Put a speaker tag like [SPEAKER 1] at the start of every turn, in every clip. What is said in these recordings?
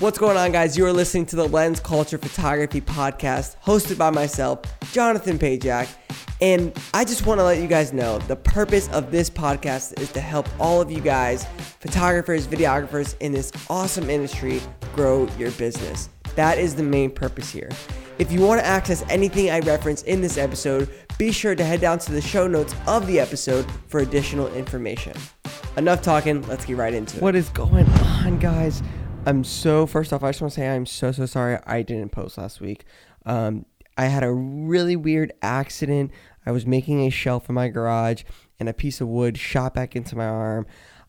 [SPEAKER 1] What's going on, guys? You are listening to the Lens Culture Photography Podcast, hosted by myself, Jonathan Pajak. And I just want to let you guys know the purpose of this podcast is to help all of you guys, photographers, videographers in this awesome industry, grow your business. That is the main purpose here. If you want to access anything I reference in this episode, be sure to head down to the show notes of the episode for additional information. Enough talking, let's get right into it. What is going on, guys? I'm so first off, I just want to say I'm so so sorry I didn't post last week. Um, I had a really weird accident. I was making a shelf in my garage, and a piece of wood shot back into my arm.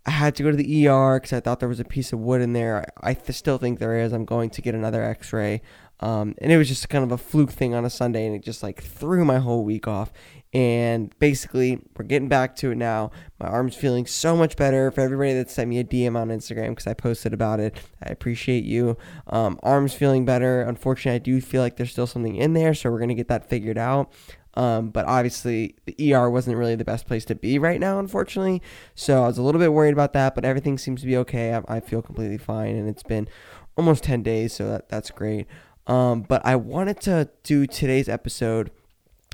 [SPEAKER 1] I had to go to the ER because I thought there was a piece of wood in there. I th- still think there is. I'm going to get another X-ray. Um, and it was just kind of a fluke thing on a Sunday, and it just like threw my whole week off. And basically, we're getting back to it now. My arm's feeling so much better. For everybody that sent me a DM on Instagram because I posted about it, I appreciate you. Um, arm's feeling better. Unfortunately, I do feel like there's still something in there, so we're gonna get that figured out. Um, but obviously, the ER wasn't really the best place to be right now, unfortunately. So I was a little bit worried about that, but everything seems to be okay. I, I feel completely fine, and it's been almost 10 days, so that, that's great. Um, but I wanted to do today's episode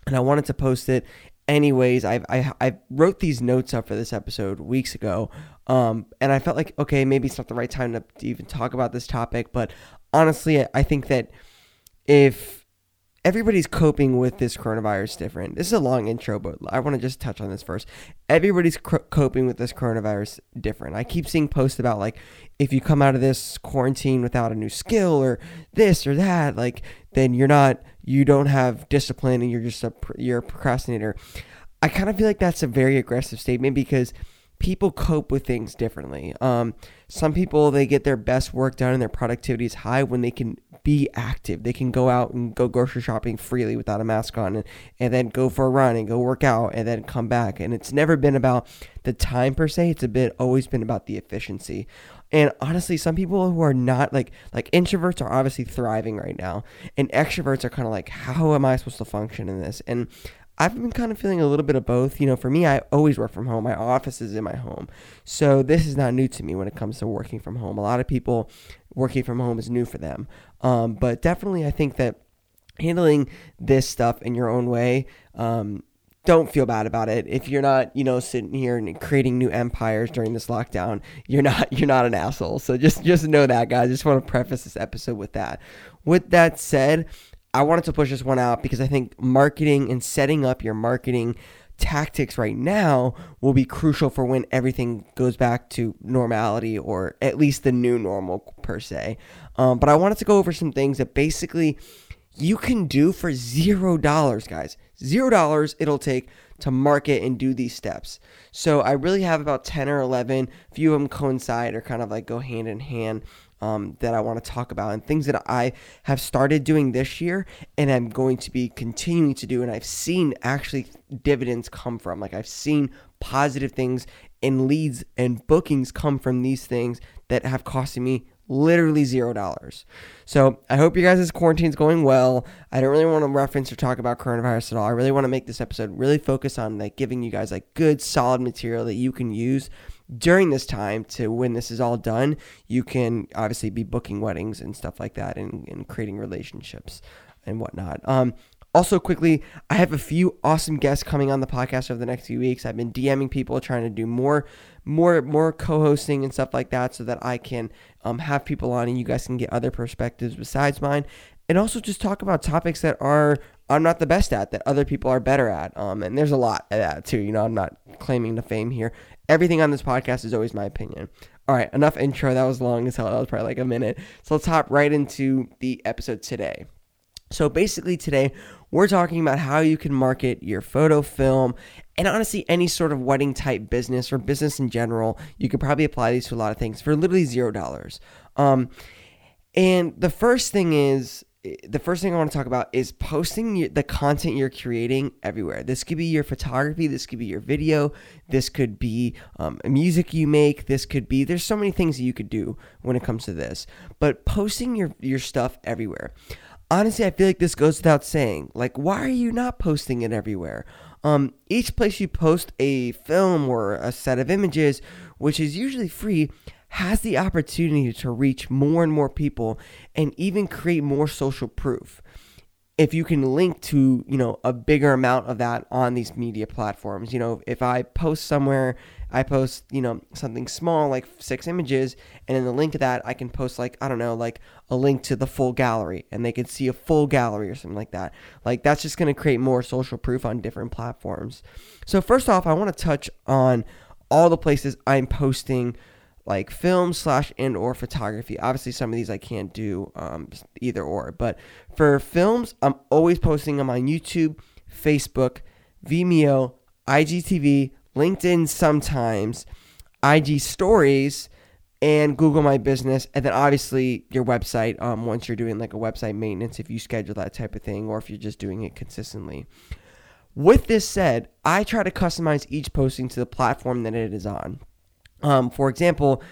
[SPEAKER 1] and I wanted to post it anyways. I, I, I wrote these notes up for this episode weeks ago. Um, and I felt like, okay, maybe it's not the right time to even talk about this topic. But honestly, I think that if everybody's coping with this coronavirus different. This is a long intro, but I want to just touch on this first. Everybody's cr- coping with this coronavirus different. I keep seeing posts about like if you come out of this quarantine without a new skill or this or that, like then you're not you don't have discipline and you're just a you're a procrastinator. I kind of feel like that's a very aggressive statement because people cope with things differently. Um, some people they get their best work done and their productivity is high when they can be active. They can go out and go grocery shopping freely without a mask on and, and then go for a run and go work out and then come back. And it's never been about the time per se. It's a bit always been about the efficiency. And honestly, some people who are not like like introverts are obviously thriving right now, and extroverts are kind of like, how am I supposed to function in this? And I've been kind of feeling a little bit of both. You know, for me, I always work from home. My office is in my home. So this is not new to me when it comes to working from home. A lot of people working from home is new for them. Um, but definitely, I think that handling this stuff in your own way, um, don't feel bad about it. If you're not, you know, sitting here and creating new empires during this lockdown, you're not you're not an asshole. So just just know that, guys. Just want to preface this episode with that. With that said, I wanted to push this one out because I think marketing and setting up your marketing tactics right now will be crucial for when everything goes back to normality or at least the new normal per se. Um, but I wanted to go over some things that basically you can do for zero dollars, guys. Zero dollars it'll take to market and do these steps. So I really have about 10 or 11. A few of them coincide or kind of like go hand in hand um, that I want to talk about and things that I have started doing this year and I'm going to be continuing to do. And I've seen actually dividends come from. Like I've seen positive things and leads and bookings come from these things that have costed me literally zero dollars. So I hope you guys' quarantine is going well. I don't really want to reference or talk about coronavirus at all. I really want to make this episode really focus on like giving you guys like good solid material that you can use during this time to when this is all done, you can obviously be booking weddings and stuff like that and, and creating relationships and whatnot. Um, also, quickly, I have a few awesome guests coming on the podcast over the next few weeks. I've been DMing people, trying to do more, more, more co-hosting and stuff like that, so that I can um, have people on and you guys can get other perspectives besides mine, and also just talk about topics that are I'm not the best at that other people are better at. Um, and there's a lot of that too. You know, I'm not claiming the fame here. Everything on this podcast is always my opinion. All right, enough intro. That was long as hell. That was probably like a minute. So let's hop right into the episode today. So basically, today we're talking about how you can market your photo film and honestly any sort of wedding type business or business in general. You could probably apply these to a lot of things for literally zero dollars. Um, and the first thing is the first thing I want to talk about is posting the content you're creating everywhere. This could be your photography, this could be your video, this could be um, music you make, this could be, there's so many things that you could do when it comes to this. But posting your, your stuff everywhere. Honestly, I feel like this goes without saying. Like, why are you not posting it everywhere? Um, each place you post a film or a set of images, which is usually free, has the opportunity to reach more and more people and even create more social proof. If you can link to you know a bigger amount of that on these media platforms you know if i post somewhere i post you know something small like six images and in the link of that i can post like i don't know like a link to the full gallery and they can see a full gallery or something like that like that's just going to create more social proof on different platforms so first off i want to touch on all the places i'm posting like film slash and or photography. Obviously, some of these I can't do um, either or, but for films, I'm always posting them on YouTube, Facebook, Vimeo, IGTV, LinkedIn sometimes, IG Stories, and Google My Business, and then obviously your website. Um, once you're doing like a website maintenance, if you schedule that type of thing, or if you're just doing it consistently. With this said, I try to customize each posting to the platform that it is on. Um, for example,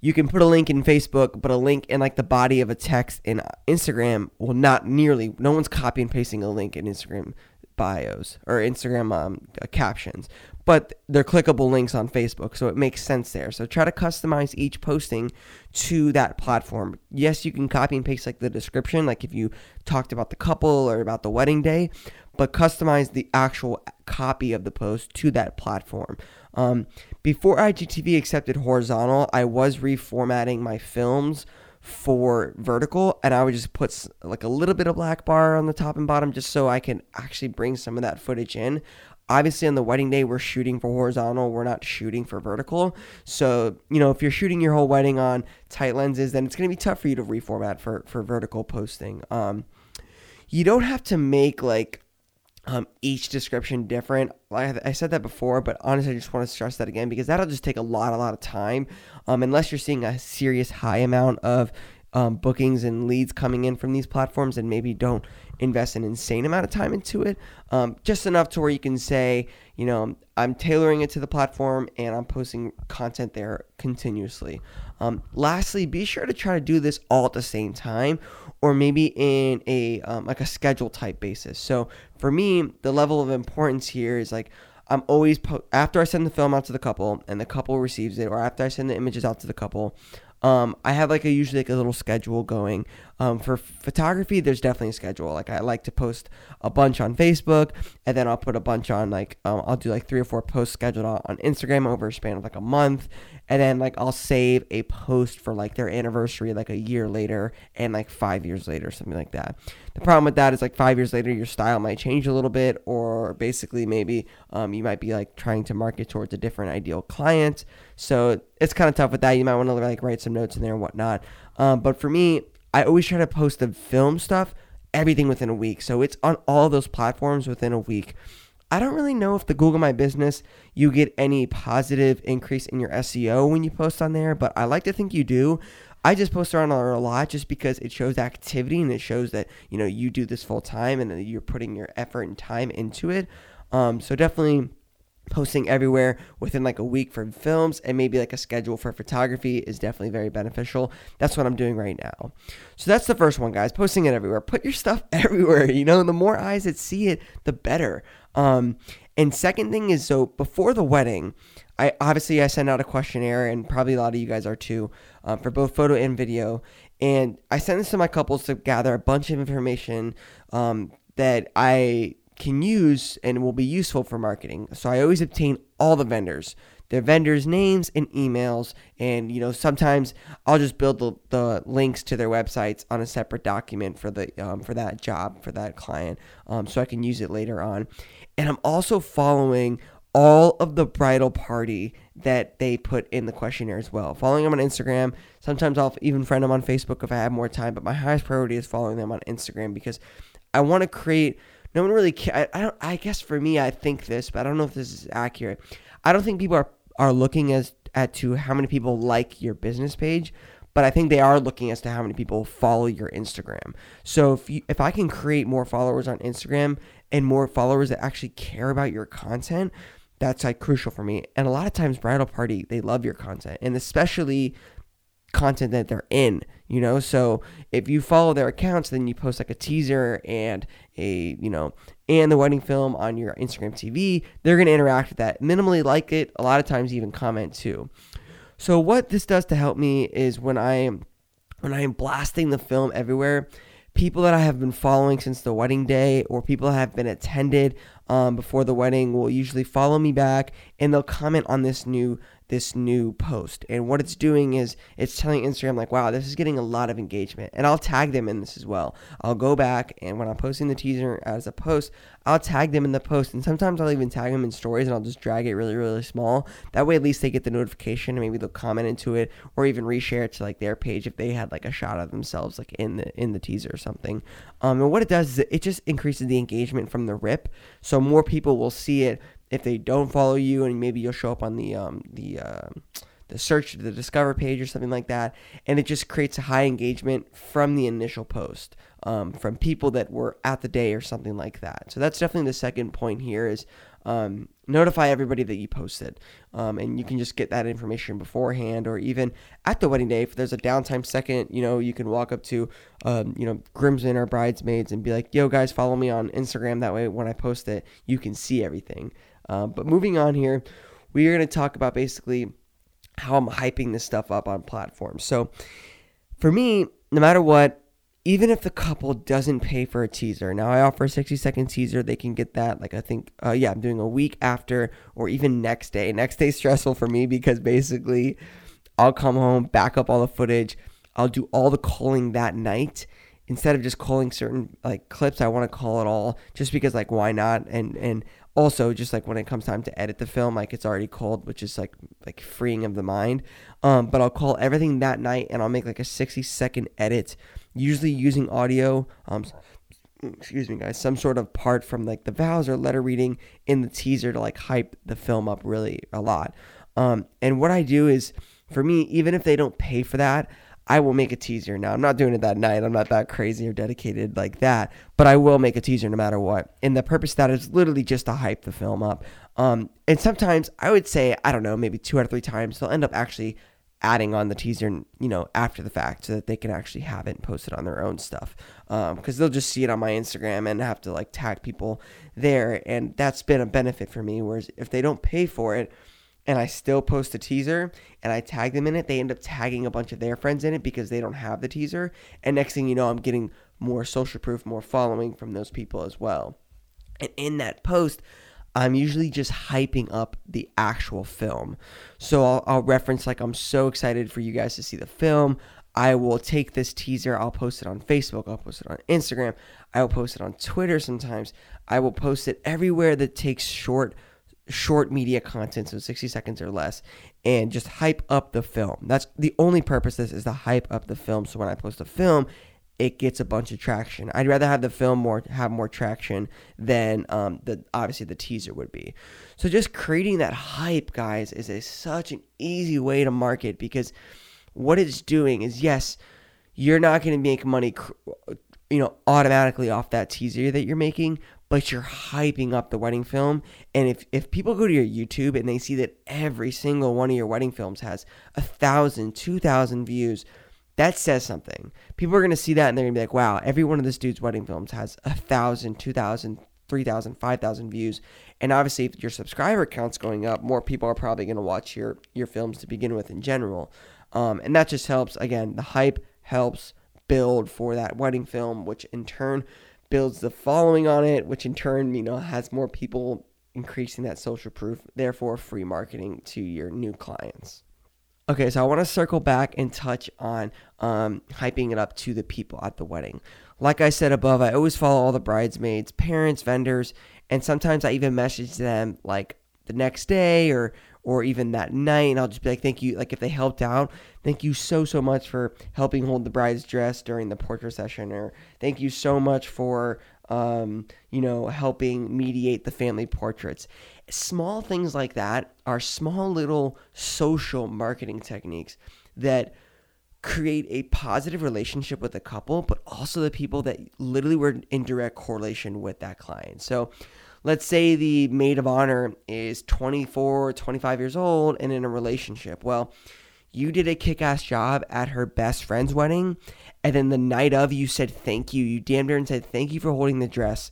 [SPEAKER 1] you can put a link in Facebook, but a link in like the body of a text in Instagram will not nearly. No one's copy and pasting a link in Instagram bios or Instagram um, uh, captions, but they're clickable links on Facebook, so it makes sense there. So try to customize each posting to that platform. Yes, you can copy and paste like the description, like if you talked about the couple or about the wedding day, but customize the actual copy of the post to that platform. Um, before IGTV accepted horizontal, I was reformatting my films for vertical and I would just put like a little bit of black bar on the top and bottom just so I can actually bring some of that footage in. Obviously, on the wedding day, we're shooting for horizontal. We're not shooting for vertical. So, you know, if you're shooting your whole wedding on tight lenses, then it's going to be tough for you to reformat for, for vertical posting. Um, you don't have to make like um, each description different. Like I said that before, but honestly, I just want to stress that again because that'll just take a lot, a lot of time. Um, unless you're seeing a serious high amount of um, bookings and leads coming in from these platforms, and maybe don't invest an insane amount of time into it. Um, just enough to where you can say, you know, I'm tailoring it to the platform and I'm posting content there continuously. Um, lastly, be sure to try to do this all at the same time or maybe in a um, like a schedule type basis. So for me, the level of importance here is like I'm always po- after I send the film out to the couple and the couple receives it, or after I send the images out to the couple, um, I have like a usually like a little schedule going. Um, for photography, there's definitely a schedule. Like I like to post a bunch on Facebook, and then I'll put a bunch on like um, I'll do like three or four posts scheduled on, on Instagram over a span of like a month, and then like I'll save a post for like their anniversary like a year later and like five years later, something like that. The problem with that is like five years later, your style might change a little bit, or basically maybe um, you might be like trying to market towards a different ideal client. So it's kind of tough with that. You might want to like write some notes in there and whatnot. Um, but for me, I always try to post the film stuff, everything within a week. So it's on all those platforms within a week. I don't really know if the Google My Business you get any positive increase in your SEO when you post on there, but I like to think you do. I just post around a lot just because it shows activity and it shows that you know you do this full time and you're putting your effort and time into it. Um, so definitely posting everywhere within like a week for films and maybe like a schedule for photography is definitely very beneficial. That's what I'm doing right now. So that's the first one, guys. Posting it everywhere. Put your stuff everywhere. You know, the more eyes that see it, the better. Um, and second thing is so before the wedding, I obviously I send out a questionnaire, and probably a lot of you guys are too, um, for both photo and video. And I send this to my couples to gather a bunch of information um, that I can use and will be useful for marketing. So I always obtain all the vendors, their vendors' names and emails, and you know sometimes I'll just build the, the links to their websites on a separate document for the um, for that job for that client, um, so I can use it later on. And I'm also following all of the bridal party that they put in the questionnaire as well. Following them on Instagram. Sometimes I'll even friend them on Facebook if I have more time, but my highest priority is following them on Instagram because I want to create. No one really. I, I don't. I guess for me, I think this, but I don't know if this is accurate. I don't think people are are looking as at to how many people like your business page, but I think they are looking as to how many people follow your Instagram. So if you, if I can create more followers on Instagram and more followers that actually care about your content, that's like crucial for me. And a lot of times bridal party, they love your content and especially content that they're in, you know? So if you follow their accounts, then you post like a teaser and a, you know, and the wedding film on your Instagram TV, they're going to interact with that, minimally like it, a lot of times even comment too. So what this does to help me is when I am when I am blasting the film everywhere, people that I have been following since the wedding day or people that have been attended um, before the wedding will usually follow me back and they'll comment on this new this new post. And what it's doing is it's telling Instagram, like, wow, this is getting a lot of engagement. And I'll tag them in this as well. I'll go back and when I'm posting the teaser as a post, I'll tag them in the post. And sometimes I'll even tag them in stories and I'll just drag it really, really small. That way, at least they get the notification and maybe they'll comment into it or even reshare it to like their page if they had like a shot of themselves like in the in the teaser or something. Um, and what it does is it just increases the engagement from the rip. So more people will see it if they don't follow you, and maybe you'll show up on the um, the uh, the search the discover page or something like that, and it just creates a high engagement from the initial post um, from people that were at the day or something like that. So that's definitely the second point here is um, notify everybody that you posted, um, and you can just get that information beforehand or even at the wedding day. If there's a downtime second, you know you can walk up to um, you know groomsmen or bridesmaids and be like, "Yo, guys, follow me on Instagram." That way, when I post it, you can see everything. Um, but moving on here, we are going to talk about basically how I'm hyping this stuff up on platforms. So for me, no matter what, even if the couple doesn't pay for a teaser, now I offer a 60 second teaser. They can get that, like, I think, uh, yeah, I'm doing a week after or even next day. Next day stressful for me because basically I'll come home, back up all the footage. I'll do all the culling that night instead of just culling certain like clips i want to cull it all just because like why not and and also just like when it comes time to edit the film like it's already culled which is like like freeing of the mind. Um, but i'll cull everything that night and i'll make like a 60 second edit usually using audio um, excuse me guys some sort of part from like the vows or letter reading in the teaser to like hype the film up really a lot. Um, and what i do is for me even if they don't pay for that I will make a teaser. Now, I'm not doing it that night. I'm not that crazy or dedicated like that, but I will make a teaser no matter what. And the purpose of that is literally just to hype the film up. Um, and sometimes I would say, I don't know, maybe two out of three times, they'll end up actually adding on the teaser, you know, after the fact so that they can actually have it and post it on their own stuff. Because um, they'll just see it on my Instagram and have to like tag people there. And that's been a benefit for me. Whereas if they don't pay for it, and I still post a teaser and I tag them in it, they end up tagging a bunch of their friends in it because they don't have the teaser. And next thing you know, I'm getting more social proof, more following from those people as well. And in that post, I'm usually just hyping up the actual film. So I'll, I'll, reference, like, I'm so excited for you guys to see the film. I will take this teaser, I'll post it on Facebook, I'll post it on Instagram, I will post it on Twitter sometimes. I will post it everywhere that takes short short media content, so 60 seconds or less, and just hype up the film. That's the only purpose this is to hype up the film. So when I post a film, it gets a bunch of traction. I'd rather have the film more have more traction than um, the obviously the teaser would be. So just creating that hype, guys, is a, such an easy way to market because what it's doing is yes, you're not going to make money, you know, automatically off that teaser that you're making, but you're hyping up the wedding film. And if, if people go to your YouTube and they see that every single one of your wedding films has a thousand, two thousand views, that says something. People are going to see that and they're going to be like, wow, every one of this dude's wedding films has a thousand, two thousand, three thousand, five thousand views. And obviously, if your subscriber count's going up, more people are probably going to watch your, your films to begin with in general. Um, and that just helps. Again, the hype helps build for that wedding film, which in turn builds the following on it, which in turn, you know, has more people increasing that social proof, therefore free marketing to your new clients. Okay, so I want to circle back and touch on um, hyping it up to the people at the wedding. Like I said above, I always follow all the bridesmaids, parents, vendors, and sometimes I even message them like the next day or or even that night and I'll just be like thank you like if they helped out thank you so so much for helping hold the bride's dress during the portrait session or thank you so much for um, you know helping mediate the family portraits. Small things like that are small little social marketing techniques that create a positive relationship with the couple but also the people that literally were in direct correlation with that client. So let's say the maid of honor is 24, 25 years old and in a relationship. Well, you did a kick ass job at her best friend's wedding. And then the night of, you said thank you. You DMed her and said thank you for holding the dress.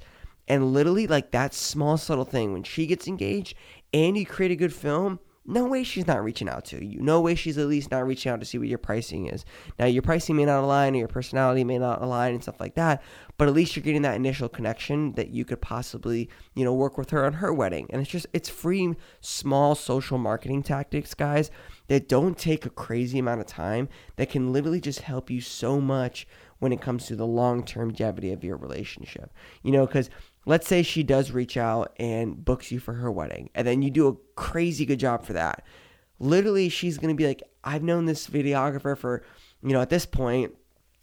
[SPEAKER 1] And literally, like that small, subtle thing, when she gets engaged and you create a good film, no way she's not reaching out to you. No way she's at least not reaching out to see what your pricing is. Now, your pricing may not align or your personality may not align and stuff like that, but at least you're getting that initial connection that you could possibly, you know, work with her on her wedding. And it's just, it's free, small social marketing tactics, guys, that don't take a crazy amount of time that can literally just help you so much when it comes to the long term longevity of your relationship. You know, because let's say she does reach out and books you for her wedding, and then you do a crazy good job for that. Literally, she's to be like, I've known this videographer for, you know, at this point,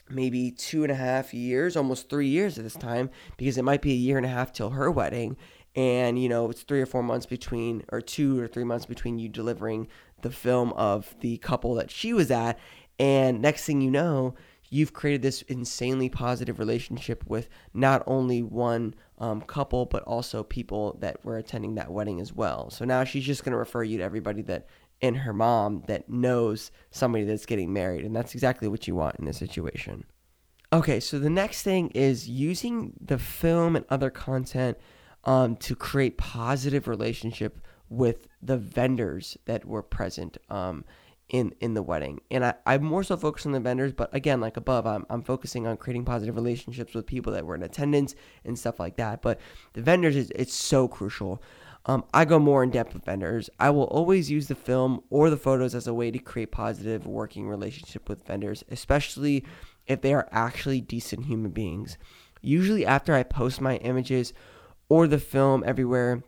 [SPEAKER 1] maybe two and a half years, almost three years at this time, because it might be a year and a half till her wedding. And, you know, it's three or four months between, or two or three months between you delivering the film of the couple that she was at. And next thing you know, you've created this insanely positive relationship with not only one um, couple, but also people that were attending that wedding as well. So now she's just going to refer you to everybody that and her mom that knows somebody that's getting married. And that's exactly what you want in this situation. Okay, so the next thing is using the film and other content um, to create positive relationship with the vendors that were present. Um, in in the wedding. And I, I'm more so focused on the vendors, but again, like above, I'm, I'm focusing on creating positive relationships with people that were in attendance and stuff like that. But the vendors is it's so crucial. Um, I go more in depth with vendors. I will always use the film or the photos as a way to create positive working relationship with vendors, especially if they are actually decent human beings. Usually after I post my images or the film everywhere,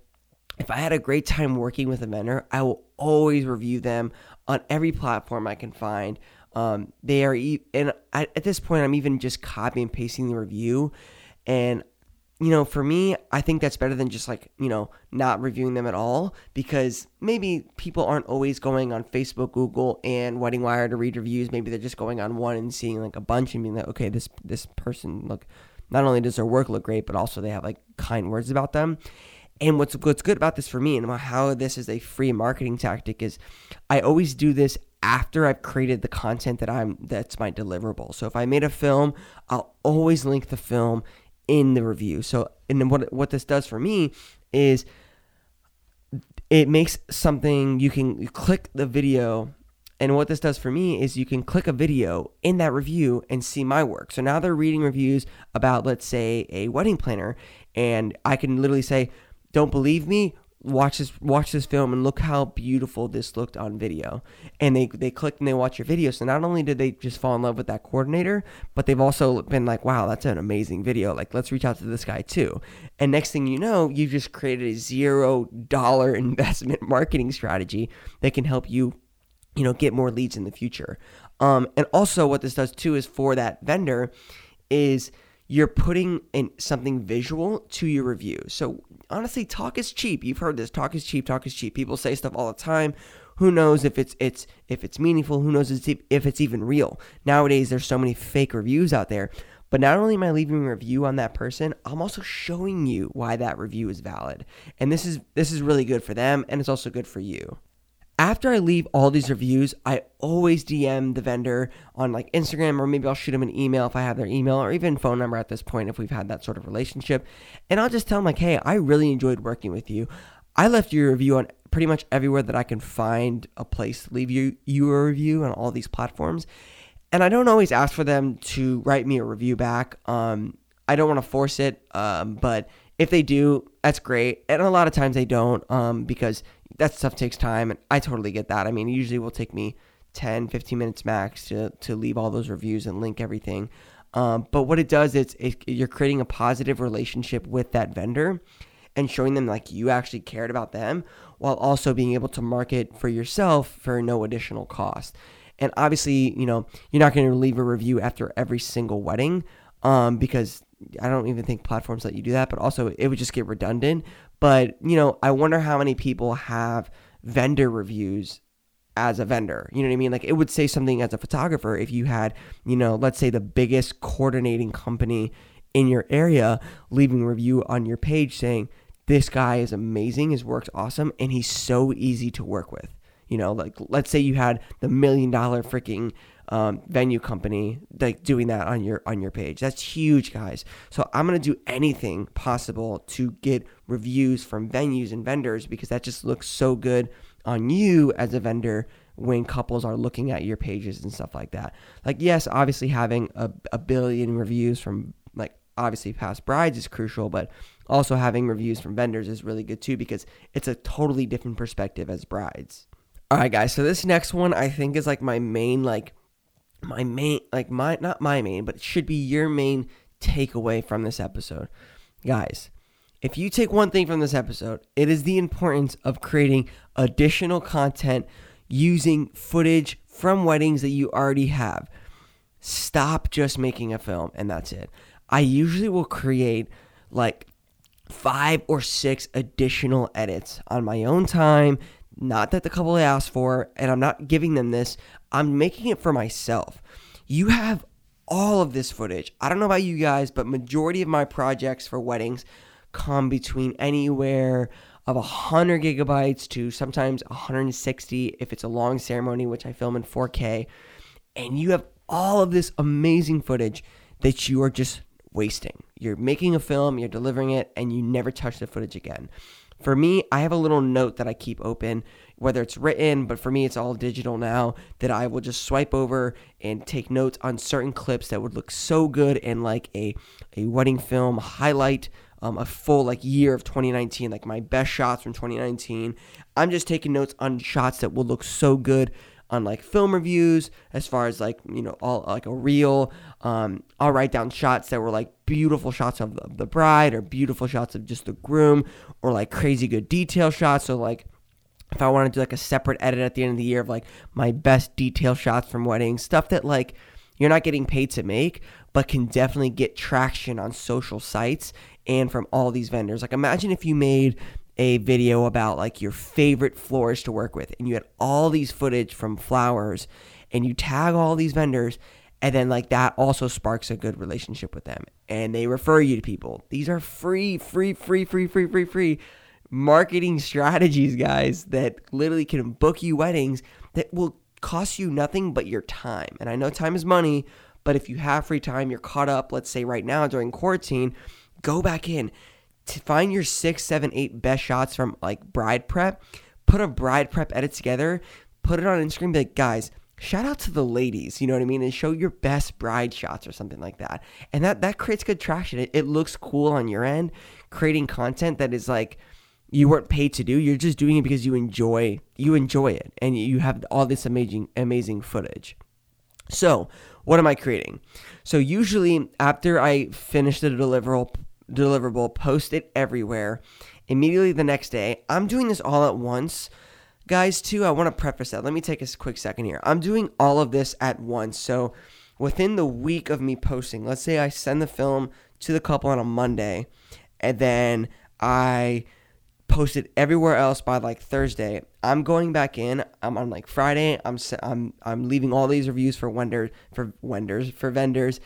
[SPEAKER 1] if I had a great time working with a vendor, I will always review them on every platform I can find. Um, they are, e- and I, at this point, I'm even just copy and pasting the review. And, you know, for me, I think that's better than just like, you know, not reviewing them at all because maybe people aren't always going on Facebook, Google, and Wedding Wire to read reviews. Maybe they're just going on one and seeing like a bunch and being like, okay, this, this person, look, not only does their work look great, but also they have like kind words about them. And what's what's good about this for me and how this is a free marketing tactic is I always do this after I've created the content that I'm that's my deliverable. So if I made a film, I'll always link the film in the review. So and then what what this does for me is it makes something you can click the video and what this does for me is you can click a video in that review and see my work. So now they're reading reviews about, let's say, a wedding planner, and I can literally say, don't believe me? Watch this watch this film and look how beautiful this looked on video. And they they click and they watch your video. So not only did they just fall in love with that coordinator, but they've also been like, wow, that's an amazing video. Like let's reach out to this guy too. And next thing you know, you've just created a zero dollar investment marketing strategy that can help you you know get more leads in the future um, and also what this does too is for that vendor is you're putting in something visual to your review. So honestly, talk is cheap. You've heard this. Talk is cheap. Talk is cheap. People say stuff all the time. Who knows if it's it's if it's meaningful? Who knows if it's even real? Nowadays, there's so many fake reviews out there. But not only am I leaving a review on that person, I'm also showing you why that review is valid. And this is this is really good for them, and it's also good for you after I leave all these reviews, I always DM the vendor on like Instagram or maybe I'll shoot them an email if I have their email or even phone number at this point if we've had that sort of relationship. And I'll just tell them like, hey, I really enjoyed working with you. I left your review on pretty much everywhere that I can find a place to leave you, you a review on all these platforms. And I don't always ask for them to write me a review back. Um, I don't want to force it, um, but if they do, that's great. And a lot of times they don't um, because that stuff takes time. And I totally get that. I mean, usually will take me 10, 15 minutes max to, to leave all those reviews and link everything. Um, but what it does is it, you're creating a positive relationship with that vendor and showing them like you actually cared about them while also being able to market for yourself for no additional cost. And obviously, you know, you're not going to leave a review after every single wedding um, because I don't even think platforms let you do that, but also it would just get redundant. But, you know, I wonder how many people have vendor reviews as a vendor. You know what I mean? Like it would say something as a photographer if you had, you know, let's say the biggest coordinating company in your area leaving a review on your page saying, this guy is amazing, his work's awesome, and he's so easy to work with. You know, like let's say you had the million dollar freaking um, venue company like doing that on your on your page. That's huge, guys. So I'm gonna do anything possible to get reviews from venues and vendors because that just looks so good on you as a vendor when couples are looking at your pages and stuff like that. Like, yes, obviously having a, a billion reviews from like obviously past brides is crucial, but also having reviews from vendors is really good too because it's a totally different perspective as brides. All right, guys. So this next one I think is like my main like my main like my not my main, but it should be your main takeaway from this episode. Guys, if you take one thing from this episode, it is the importance of creating additional content using footage from weddings that you already have. Stop just making a film and that's it. I usually will create like five or six additional edits on my own time. Not that the couple asked for, and I'm not giving them this. I'm making it for myself. You have all of this footage. I don't know about you guys, but majority of my projects for weddings come between anywhere of 100 gigabytes to sometimes 160 if it's a long ceremony, which I film in 4K. And you have all of this amazing footage that you are just wasting. You're making a film, you're delivering it, and you never touch the footage again. For me, I have a little note that I keep open, whether it's written, but for me, it's all digital now, that I will just swipe over and take notes on certain clips that would look so good in like a, a wedding film highlight um, a full like year of 2019, like my best shots from 2019. I'm just taking notes on shots that will look so good on like film reviews as far as like you know all like a reel um i'll write down shots that were like beautiful shots of the, of the bride or beautiful shots of just the groom or like crazy good detail shots so like if i want to do like a separate edit at the end of the year of like my best detail shots from weddings stuff that like you're not getting paid to make but can definitely get traction on social sites and from all these vendors. Like imagine if you made a video about like your favorite florist to work with and you had all these footage from flowers and you tag all these vendors and then like that also sparks a good relationship with them and they refer you to people. These are free free free free free free free marketing strategies guys that literally can book you weddings that will cost you nothing but your time. And I know time is money, but if you have free time, you're caught up, let's say right now during quarantine, go back in to find your six, seven, eight best shots from like bride prep, put a bride prep edit together, put it on Instagram, be like, guys, shout out to the ladies, you know what I mean? And show your best bride shots or something like that. And that that creates good traction. It, it looks cool on your end, creating content that is like you weren't paid to do. You're just doing it because you enjoy you enjoy it and you have all this amazing amazing footage. So, what am I creating? So usually after I finish the deliverable deliverable, post it everywhere. Immediately the next day, I'm doing this all at once. Guys, too, I want to preface that. Let me take a quick second here. I'm doing all of this at once. So within the week of me posting, let's say I send the film to the couple on a Monday, and then I post it everywhere else by like Thursday. I'm going back in. I'm on like Friday. I'm I'm I'm leaving all these reviews for vendors for vendors for vendors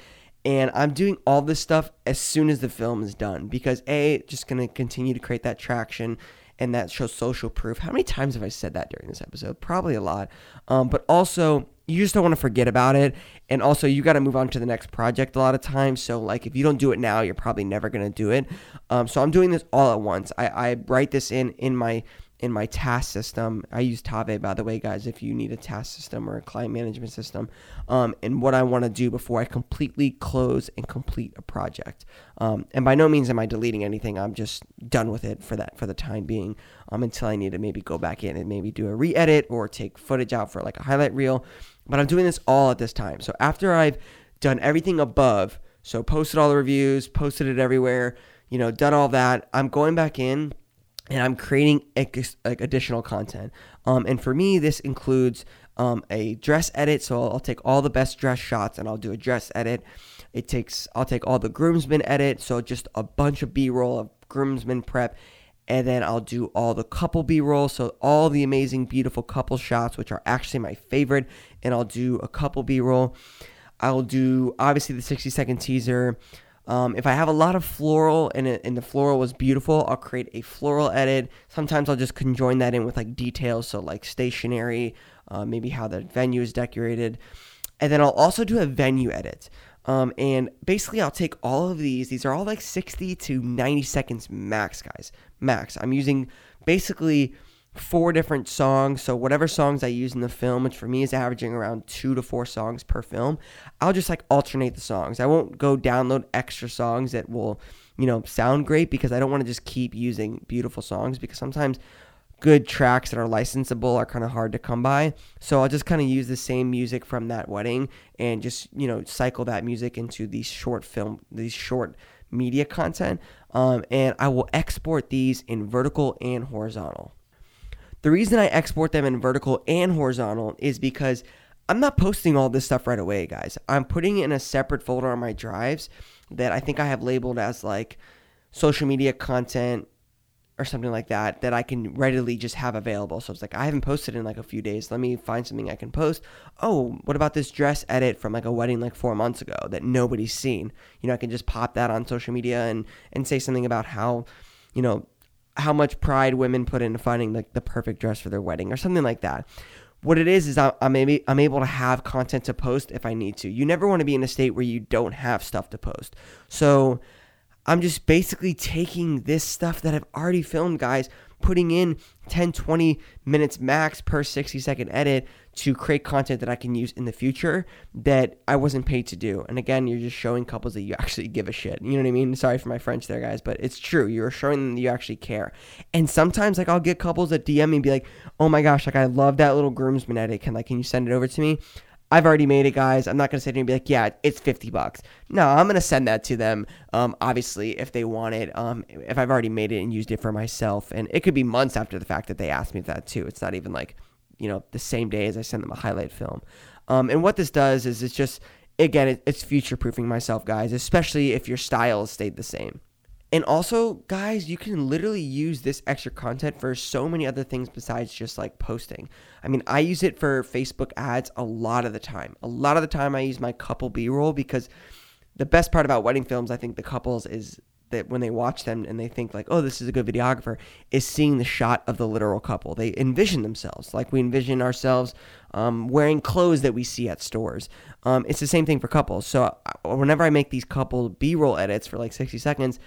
[SPEAKER 1] and I'm doing all this stuff as soon as the film is done because a just gonna continue to create that traction and that shows social proof. How many times have I said that during this episode? Probably a lot. Um, but also, you just don't want to forget about it, and also you got to move on to the next project a lot of times. So like if you don't do it now, you're probably never gonna do it. Um, so I'm doing this all at once. I, I write this in in my in my task system. I use Tave, by the way, guys, if you need a task system or a client management system. Um, and what I want to do before I completely close and complete a project. Um, and by no means am I deleting anything. I'm just done with it for that for the time being. Um, until I need to maybe go back in and maybe do a re-edit or take footage out for like a highlight reel. But I'm doing this all at this time. So after I've done everything above, so posted all the reviews, posted it everywhere, you know, done all that, I'm going back in and I'm creating ex- like additional content. Um, and for me, this includes um, a dress edit. So I'll, I'll, take all the best dress shots and I'll do a dress edit. It takes I'll take all the groomsmen edit. So just a bunch of B-roll of groomsmen prep. And then I'll do all the couple B roll. So all the amazing, beautiful couple shots, which are actually my favorite. And I'll do a couple B roll. I'll do obviously the 60 second teaser. Um, if I have a lot of floral and, it, and the floral was beautiful, I'll create a floral edit. Sometimes I'll just conjoin that in with like details, so like stationery, uh, maybe how the venue is decorated. And then I'll also do a venue edit. Um, and basically, I'll take all of these. These are all like 60 to 90 seconds max, guys. Max. I'm using basically four different songs. So whatever songs I use in the film, which for me is averaging around two to four songs per film, I'll just like alternate the songs. I won't go download extra songs that will, you know, sound great because I don't want to just keep using beautiful songs because sometimes good tracks that are licensable are kind of hard to come by. So I'll just kind of use the same music from that wedding and just, you know, cycle that music into these short film, these short media content. Um, and I will export these in vertical and horizontal. The reason I export them in vertical and horizontal is because I'm not posting all this stuff right away, guys. I'm putting it in a separate folder on my drives that I think I have labeled as like social media content or something like that that I can readily just have available. So it's like I haven't posted in like a few days. Let me find something I can post. Oh, what about this dress edit from like a wedding like 4 months ago that nobody's seen? You know, I can just pop that on social media and and say something about how, you know, how much pride women put into finding like the perfect dress for their wedding or something like that. What it is is I'm maybe I'm able to have content to post if I need to. You never want to be in a state where you don't have stuff to post. So I'm just basically taking this stuff that I've already filmed, guys, putting in 10, 20 minutes max per 60 second edit to create content that I can use in the future that I wasn't paid to do. And again, you're just showing couples that you actually give a shit. You know what I mean? Sorry for my French there, guys, but it's true. You're showing them that you actually care. And sometimes, like, I'll get couples that DM me and be like, oh my gosh, like, I love that little groomsman edit. Can, like, can you send it over to me? I've already made it, guys. I'm not gonna sit here and be like, yeah, it's 50 bucks. No, I'm gonna send that to them. Um, obviously, if they want it, um, if I've already made it and used it for myself, and it could be months after the fact that they asked me that too. It's not even like, you know, the same day as I send them a highlight film. Um, and what this does is it's just, again, it's future proofing myself, guys, especially if your style stayed the same. And also, guys, you can literally use this extra content for so many other things besides just like posting. I mean, I use it for Facebook ads a lot of the time. A lot of the time, I use my couple B roll because the best part about wedding films, I think, the couples is that when they watch them and they think like, oh, this is a good videographer, is seeing the shot of the literal couple. They envision themselves like we envision ourselves um, wearing clothes that we see at stores. Um, it's the same thing for couples. So whenever I make these couple B-roll edits for like 60 seconds,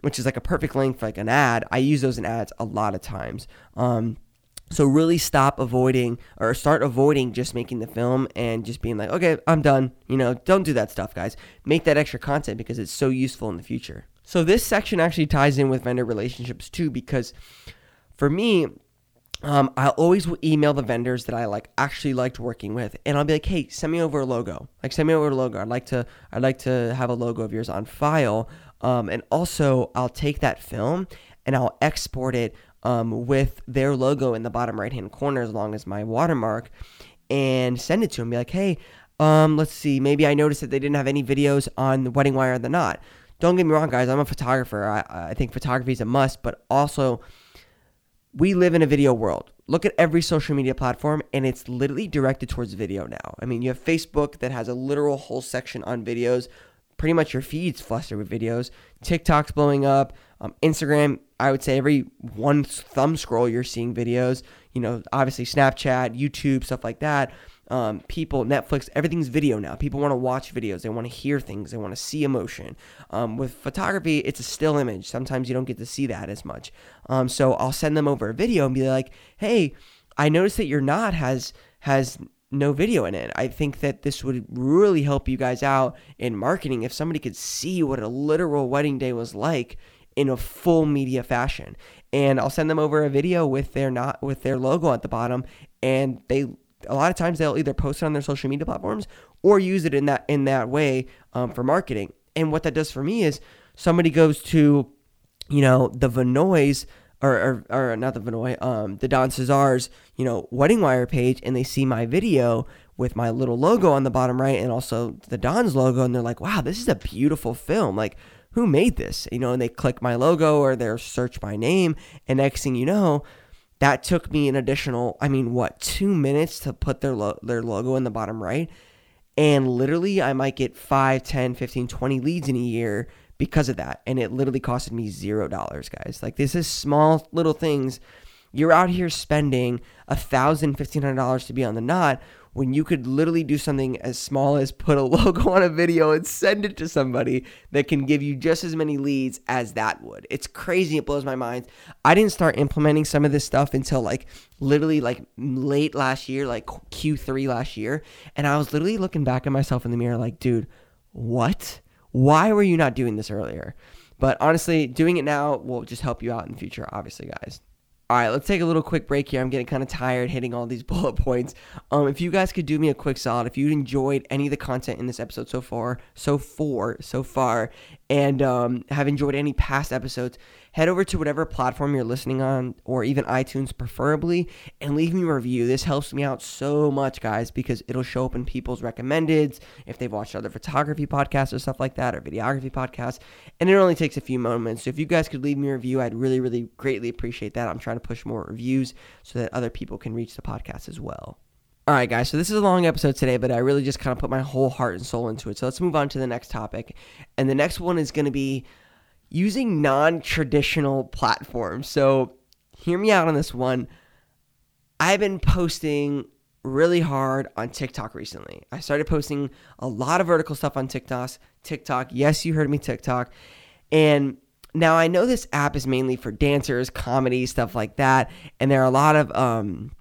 [SPEAKER 1] which is like a perfect length, like an ad. I use those in ads a lot of times. Um, so really stop avoiding or start avoiding just making the film and just being like, okay, I'm done. You know, don't do that stuff, guys. Make that extra content because it's so useful in the future. So this section actually ties in with vendor relationships too, because for me, um, I'll always email the vendors that I like actually liked working with, and I'll be like, "Hey, send me over a logo. Like, send me over a logo. I'd like to, I'd like to have a logo of yours on file. Um, and also, I'll take that film and I'll export it um, with their logo in the bottom right hand corner as long as my watermark and send it to them. Be like, hey, um, let's see, maybe I noticed that they didn't have any videos on the Wedding Wire or the Knot. Don't get me wrong, guys, I'm a photographer. I, I think photography is a must, but also, we live in a video world. Look at every social media platform, and it's literally directed towards video now. I mean, you have Facebook that has a literal whole section on videos pretty much your feed's flustered with videos. TikTok's blowing up. Um, Instagram, I would say every one thumb scroll you're seeing videos. You know, obviously Snapchat, YouTube, stuff like that. Um, people, Netflix, everything's video now. People want to watch videos. They want to hear things. They want to see emotion. Um, with photography, it's a still image. Sometimes you don't get to see that as much. Um, so I'll send them over a video and be like, "Hey, I noticed that your knot has has no video in it. I think that this would really help you guys out in marketing if somebody could see what a literal wedding day was like in a full media fashion. And I'll send them over a video with their not with their logo at the bottom and they a lot of times they'll either post it on their social media platforms or use it in that in that way um, for marketing. And what that does for me is somebody goes to you know the Vinoy's or, or, or not the Vinoy, um, the Don Cesar's, you know, wedding wire page, and they see my video with my little logo on the bottom right, and also the Don's logo, and they're like, "Wow, this is a beautiful film! Like, who made this?" You know, and they click my logo or they search my name, and next thing you know, that took me an additional, I mean, what, two minutes to put their lo- their logo in the bottom right, and literally, I might get 5, 10, 15, 20 leads in a year because of that. And it literally costed me zero dollars, guys. Like this is small little things. You're out here spending a thousand, fifteen hundred dollars to be on the knot when you could literally do something as small as put a logo on a video and send it to somebody that can give you just as many leads as that would. It's crazy. It blows my mind. I didn't start implementing some of this stuff until like literally like late last year, like Q3 last year. And I was literally looking back at myself in the mirror like, dude, what? Why were you not doing this earlier? But honestly, doing it now will just help you out in the future, obviously, guys. All right, let's take a little quick break here. I'm getting kind of tired hitting all these bullet points. Um, if you guys could do me a quick solid, if you enjoyed any of the content in this episode so far, so far, so far, and um, have enjoyed any past episodes, head over to whatever platform you're listening on, or even iTunes preferably, and leave me a review. This helps me out so much, guys, because it'll show up in people's recommendeds if they've watched other photography podcasts or stuff like that, or videography podcasts. And it only takes a few moments. So if you guys could leave me a review, I'd really, really greatly appreciate that. I'm trying to push more reviews so that other people can reach the podcast as well. All right, guys, so this is a long episode today, but I really just kind of put my whole heart and soul into it. So let's move on to the next topic. And the next one is going to be using non traditional platforms. So, hear me out on this one. I've been posting really hard on TikTok recently. I started posting a lot of vertical stuff on TikTok. TikTok, yes, you heard me, TikTok. And now I know this app is mainly for dancers, comedy, stuff like that, and there are a lot of um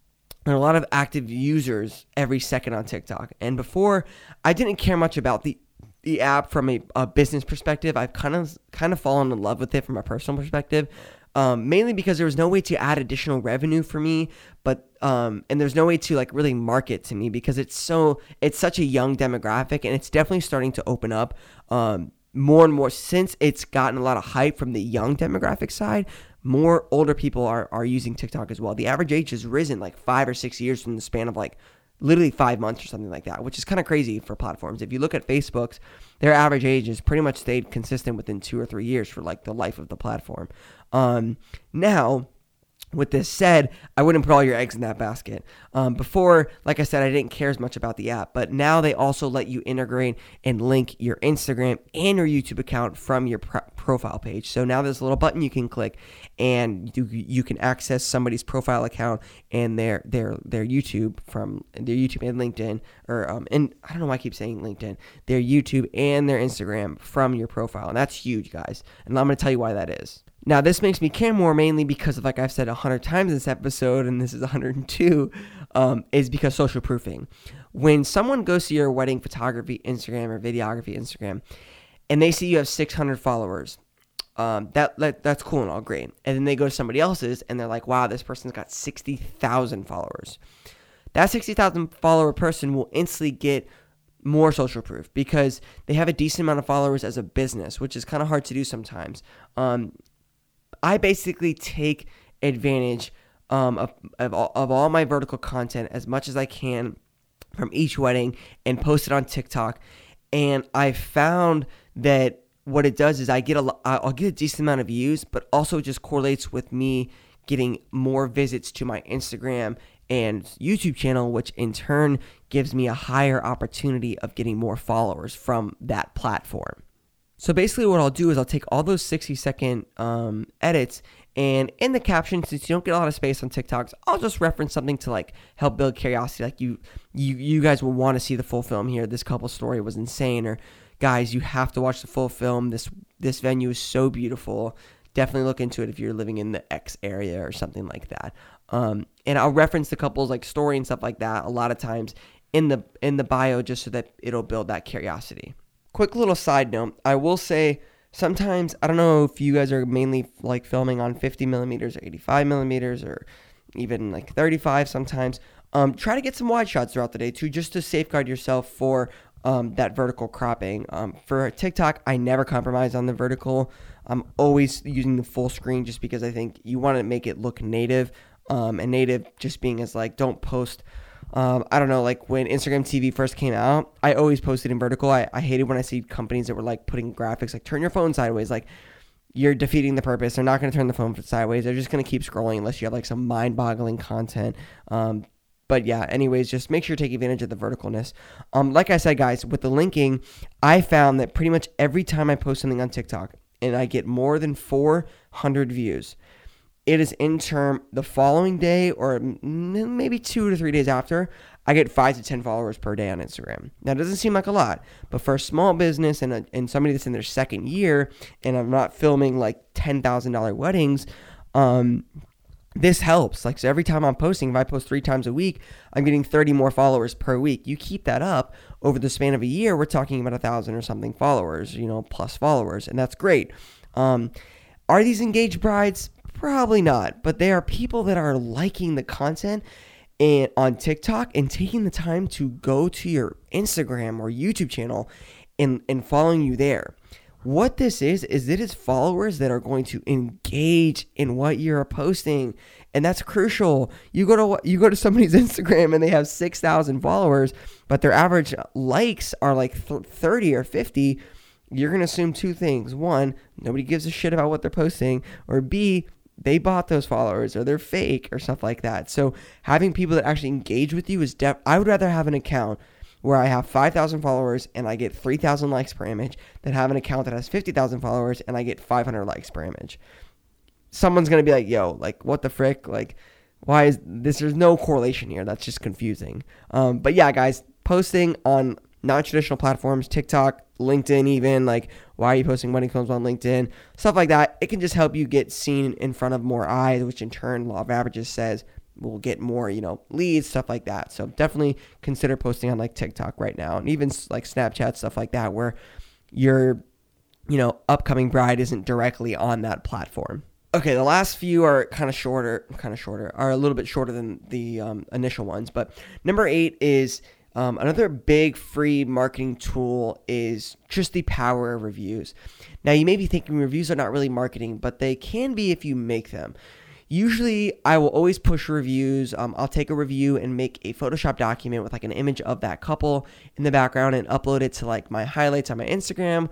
[SPEAKER 1] there are a lot of active users every second on TikTok. And before, I didn't care much about the the app from a, a business perspective. I've kind of kind of fallen in love with it from a personal perspective. Um, mainly because there was no way to add additional revenue for me, but um, and there's no way to like really market to me because it's so it's such a young demographic and it's definitely starting to open up um, more and more since it's gotten a lot of hype from the young demographic side. More older people are are using TikTok as well. The average age has risen like five or six years in the span of like literally five months or something like that, which is kind of crazy for platforms. If you look at Facebook's, their average age has pretty much stayed consistent within two or three years for like the life of the platform. Um, now, with this said, I wouldn't put all your eggs in that basket. Um, before, like I said, I didn't care as much about the app, but now they also let you integrate and link your Instagram and your YouTube account from your pro- profile page. So now there's a little button you can click, and you, you can access somebody's profile account and their their their YouTube from their YouTube and LinkedIn, or um, and I don't know why I keep saying LinkedIn, their YouTube and their Instagram from your profile, and that's huge, guys. And I'm to tell you why that is. Now, this makes me care more mainly because of, like I've said a hundred times this episode, and this is 102, um, is because social proofing. When someone goes to your wedding photography Instagram or videography Instagram, and they see you have 600 followers, um, that, that that's cool and all great. And then they go to somebody else's, and they're like, "Wow, this person's got 60,000 followers." That 60,000 follower person will instantly get more social proof because they have a decent amount of followers as a business, which is kind of hard to do sometimes. Um, I basically take advantage um, of, of, all, of all my vertical content as much as I can from each wedding and post it on TikTok. And I found that what it does is I get a I'll get a decent amount of views, but also just correlates with me getting more visits to my Instagram and YouTube channel, which in turn gives me a higher opportunity of getting more followers from that platform. So basically, what I'll do is I'll take all those 60 second um, edits and in the caption, since you don't get a lot of space on TikToks, I'll just reference something to like help build curiosity. Like you, you, you guys will want to see the full film here. This couple story was insane, or guys, you have to watch the full film. This this venue is so beautiful. Definitely look into it if you're living in the X area or something like that. Um, and I'll reference the couple's like story and stuff like that a lot of times in the in the bio just so that it'll build that curiosity quick little side note I will say sometimes, I don't know if you guys are mainly like filming on 50 millimeters or 85 millimeters or even like 35 sometimes. Um, try to get some wide shots throughout the day too, just to safeguard yourself for um, that vertical cropping. Um, for TikTok, I never compromise on the vertical. I'm always using the full screen just because I think you want to make it look native. Um, and native just being as like, don't post um, I don't know, like when Instagram TV first came out, I always posted in vertical. I, I hated when I see companies that were like putting graphics like turn your phone sideways. Like you're defeating the purpose. They're not going to turn the phone sideways. They're just going to keep scrolling unless you have like some mind boggling content. Um, but yeah, anyways, just make sure to take advantage of the verticalness. Um, like I said, guys, with the linking, I found that pretty much every time I post something on TikTok and I get more than 400 views, it is in term the following day or maybe two to three days after, I get five to 10 followers per day on Instagram. That doesn't seem like a lot, but for a small business and, a, and somebody that's in their second year and I'm not filming like $10,000 weddings, um, this helps. Like, so every time I'm posting, if I post three times a week, I'm getting 30 more followers per week. You keep that up over the span of a year, we're talking about a thousand or something followers, you know, plus followers, and that's great. Um, are these engaged brides? Probably not, but they are people that are liking the content and on TikTok and taking the time to go to your Instagram or YouTube channel and, and following you there. What this is, is it is followers that are going to engage in what you're posting. And that's crucial. You go to you go to somebody's Instagram and they have 6,000 followers, but their average likes are like 30 or 50. You're going to assume two things. One, nobody gives a shit about what they're posting, or B, they bought those followers or they're fake or stuff like that. So having people that actually engage with you is def- I would rather have an account where I have 5,000 followers and I get 3,000 likes per image than have an account that has 50,000 followers and I get 500 likes per image. Someone's going to be like, "Yo, like what the frick? Like why is this there's no correlation here. That's just confusing." Um, but yeah, guys, posting on non-traditional platforms, TikTok, LinkedIn even, like why are you posting wedding films on LinkedIn? Stuff like that. It can just help you get seen in front of more eyes, which in turn law of averages says will get more, you know, leads, stuff like that. So definitely consider posting on like TikTok right now and even like Snapchat stuff like that where your you know, upcoming bride isn't directly on that platform. Okay, the last few are kind of shorter, kind of shorter, are a little bit shorter than the um, initial ones. But number eight is um, another big free marketing tool is just the power of reviews. Now, you may be thinking reviews are not really marketing, but they can be if you make them. Usually, I will always push reviews. Um, I'll take a review and make a Photoshop document with like an image of that couple in the background and upload it to like my highlights on my Instagram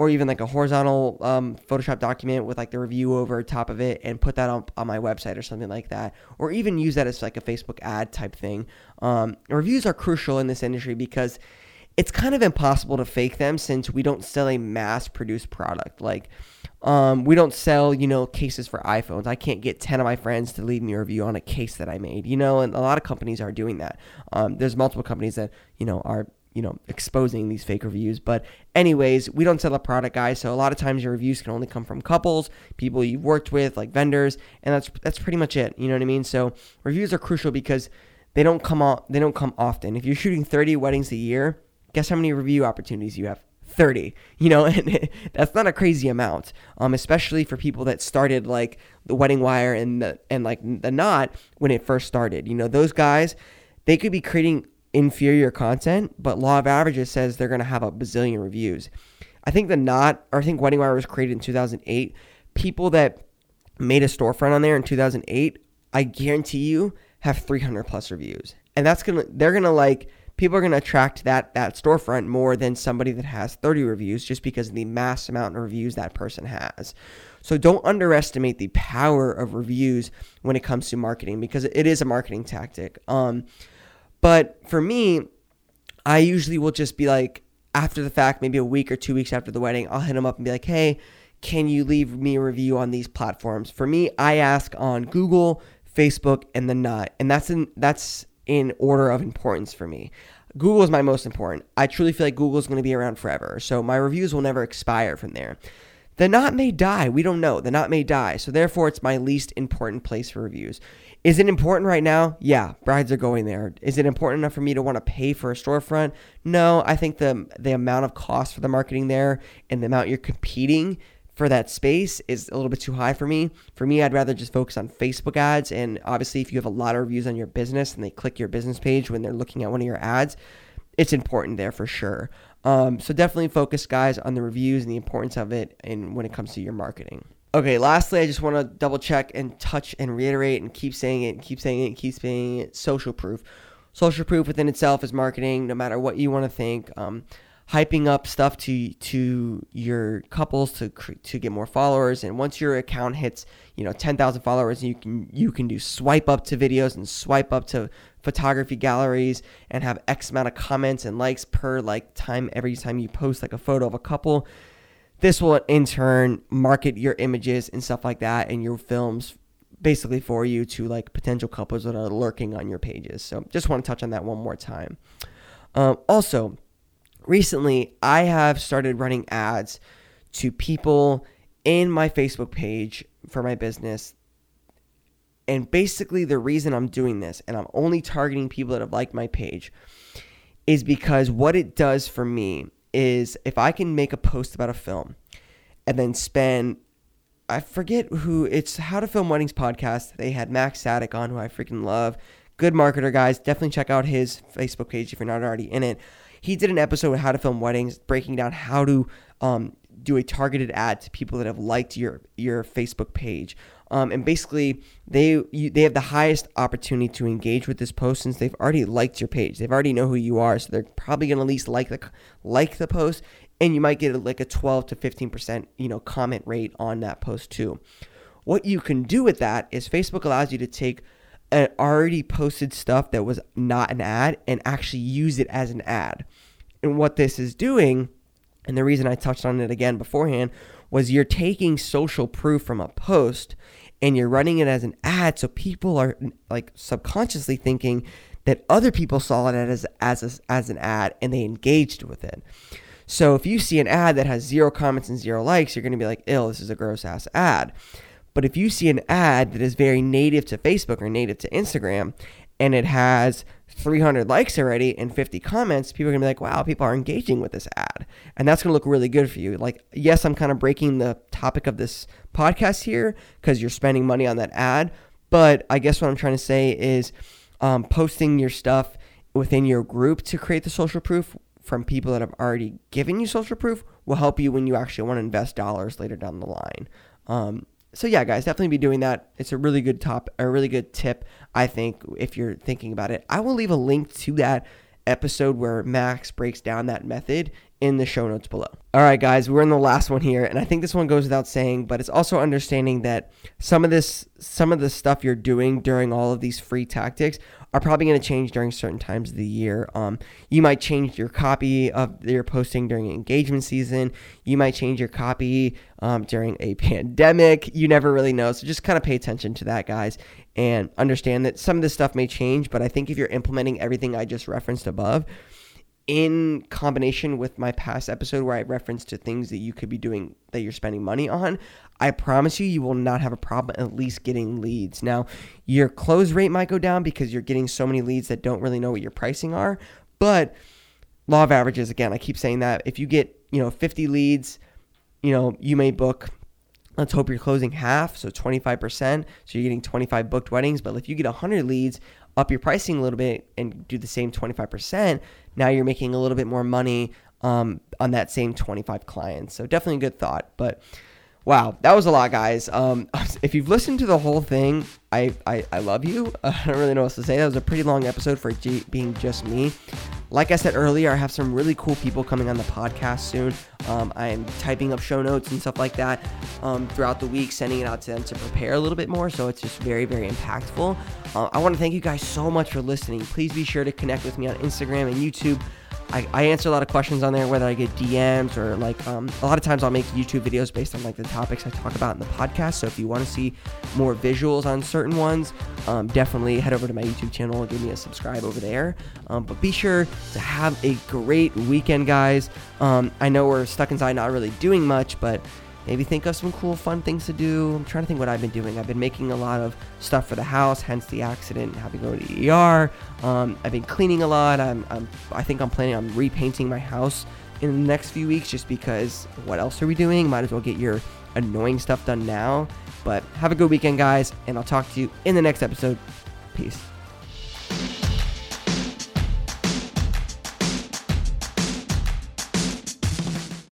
[SPEAKER 1] or even like a horizontal um, Photoshop document with like the review over top of it and put that on, on my website or something like that. Or even use that as like a Facebook ad type thing. Um, reviews are crucial in this industry because it's kind of impossible to fake them since we don't sell a mass produced product. Like, um, we don't sell, you know, cases for iPhones. I can't get 10 of my friends to leave me a review on a case that I made, you know, and a lot of companies are doing that. Um, there's multiple companies that, you know, are you know, exposing these fake reviews. But anyways, we don't sell a product, guys. So a lot of times your reviews can only come from couples, people you've worked with, like vendors, and that's that's pretty much it. You know what I mean? So reviews are crucial because they don't come off they don't come often. If you're shooting 30 weddings a year, guess how many review opportunities you have? 30 you know and that's not a crazy amount um especially for people that started like the wedding wire and the and like the knot when it first started you know those guys they could be creating inferior content, but Law of Averages says they're going to have a bazillion reviews. I think the Knot, or I think Wedding Wire was created in 2008. People that made a storefront on there in 2008, I guarantee you have 300 plus reviews. And that's to, they're to like, people are to attract that, that storefront more than somebody that has 30 reviews just because of the mass amount of reviews that person has. So don't underestimate the power of reviews when it comes to marketing because it is a marketing tactic. Um, but for me, I usually will just be like, after the fact, maybe a week or two weeks after the wedding, I'll hit them up and be like, hey, can you leave me a review on these platforms? For me, I ask on Google, Facebook, and the Knot, and that's in that's in order of importance for me. Google is my most important. I truly feel like Google is going to be around forever, so my reviews will never expire from there. The knot may die. We don't know. The knot may die. So therefore, it's my least important place for reviews. Is it important right now? Yeah, brides are going there. Is it important enough for me to want to pay for a storefront? No, I think the the amount of cost for the marketing there and the amount you're competing for that space is a little bit too high for me. For me, I'd rather just focus on Facebook ads. And obviously, if you have a lot of reviews on your business and they click your business page when they're looking at one of your ads, it's important there for sure. Um, so definitely focus, guys, on the reviews and the importance of it, and when it comes to your marketing. Okay, lastly, I just want to double check and touch and reiterate and keep saying it and keep saying it and keep saying it. Social proof. Social proof within itself is marketing, no matter what you want to think. Um, hyping up stuff to to your couples to to get more followers and once your account hits you know 10,000 followers you can you can do swipe up to videos and swipe up to photography galleries and have x amount of comments and likes per like time every time you post like a photo of a couple this will in turn market your images and stuff like that and your films basically for you to like potential couples that are lurking on your pages. So just want to touch on that one more time. Um, also, recently I have started running ads to people in my Facebook page for my business. And basically, the reason I'm doing this, and I'm only targeting people that have liked my page, is because what it does for me is if I can make a post about a film and then spend I forget who it's How to Film Weddings podcast. They had Max Sadek on, who I freaking love. Good marketer, guys. Definitely check out his Facebook page if you're not already in it. He did an episode with How to Film Weddings, breaking down how to um, do a targeted ad to people that have liked your your Facebook page. Um, and basically, they you, they have the highest opportunity to engage with this post since they've already liked your page. They've already know who you are, so they're probably gonna at least like the like the post, and you might get like a 12 to 15 percent you know comment rate on that post too. What you can do with that is Facebook allows you to take an already posted stuff that was not an ad and actually use it as an ad. And what this is doing, and the reason I touched on it again beforehand, was you're taking social proof from a post and you're running it as an ad so people are like subconsciously thinking that other people saw it as as a, as an ad and they engaged with it. So if you see an ad that has zero comments and zero likes, you're going to be like, "Ill, this is a gross ass ad." But if you see an ad that is very native to Facebook or native to Instagram and it has 300 likes already and 50 comments, people are gonna be like, wow, people are engaging with this ad. And that's gonna look really good for you. Like, yes, I'm kind of breaking the topic of this podcast here because you're spending money on that ad. But I guess what I'm trying to say is um, posting your stuff within your group to create the social proof from people that have already given you social proof will help you when you actually want to invest dollars later down the line. Um, so yeah, guys, definitely be doing that. It's a really good top, a really good tip, I think, if you're thinking about it. I will leave a link to that episode where Max breaks down that method in the show notes below. All right, guys, we're in the last one here, and I think this one goes without saying, but it's also understanding that some of this, some of the stuff you're doing during all of these free tactics are probably going to change during certain times of the year. Um, you might change your copy of your posting during engagement season. You might change your copy um, during a pandemic. You never really know, so just kind of pay attention to that, guys, and understand that some of this stuff may change. But I think if you're implementing everything I just referenced above in combination with my past episode where I referenced to things that you could be doing that you're spending money on, I promise you, you will not have a problem at least getting leads. Now, your close rate might go down because you're getting so many leads that don't really know what your pricing are, but law of averages, again, I keep saying that if you get, you know, 50 leads, you know, you may book let's hope you're closing half, so 25%. So you're getting 25 booked weddings. But if you get 100 leads, up your pricing a little bit and do the same 25%, now you're making a little bit more money um, on that same 25 clients. So definitely a good thought. But wow, that was a lot, guys. Um, if you've listened to the whole thing, I, I, I love you. I don't really know what else to say. That was a pretty long episode for G- being just me. Like I said earlier, I have some really cool people coming on the podcast soon. Um, I am typing up show notes and stuff like that um, throughout the week, sending it out to them to prepare a little bit more. So it's just very, very impactful. Uh, I want to thank you guys so much for listening. Please be sure to connect with me on Instagram and YouTube. I, I answer a lot of questions on there, whether I get DMs or like um, a lot of times I'll make YouTube videos based on like the topics I talk about in the podcast. So if you want to see more visuals on certain ones, um, definitely head over to my YouTube channel and give me a subscribe over there. Um, but be sure to have a great weekend, guys. Um, I know we're stuck inside, not really doing much, but maybe think of some cool, fun things to do. I'm trying to think what I've been doing. I've been making a lot of stuff for the house, hence the accident, having to go to ER. Um, I've been cleaning a lot. I'm, I'm, I think I'm planning on repainting my house in the next few weeks just because what else are we doing? Might as well get your annoying stuff done now. But have a good weekend, guys, and I'll talk to you in the next episode. Peace.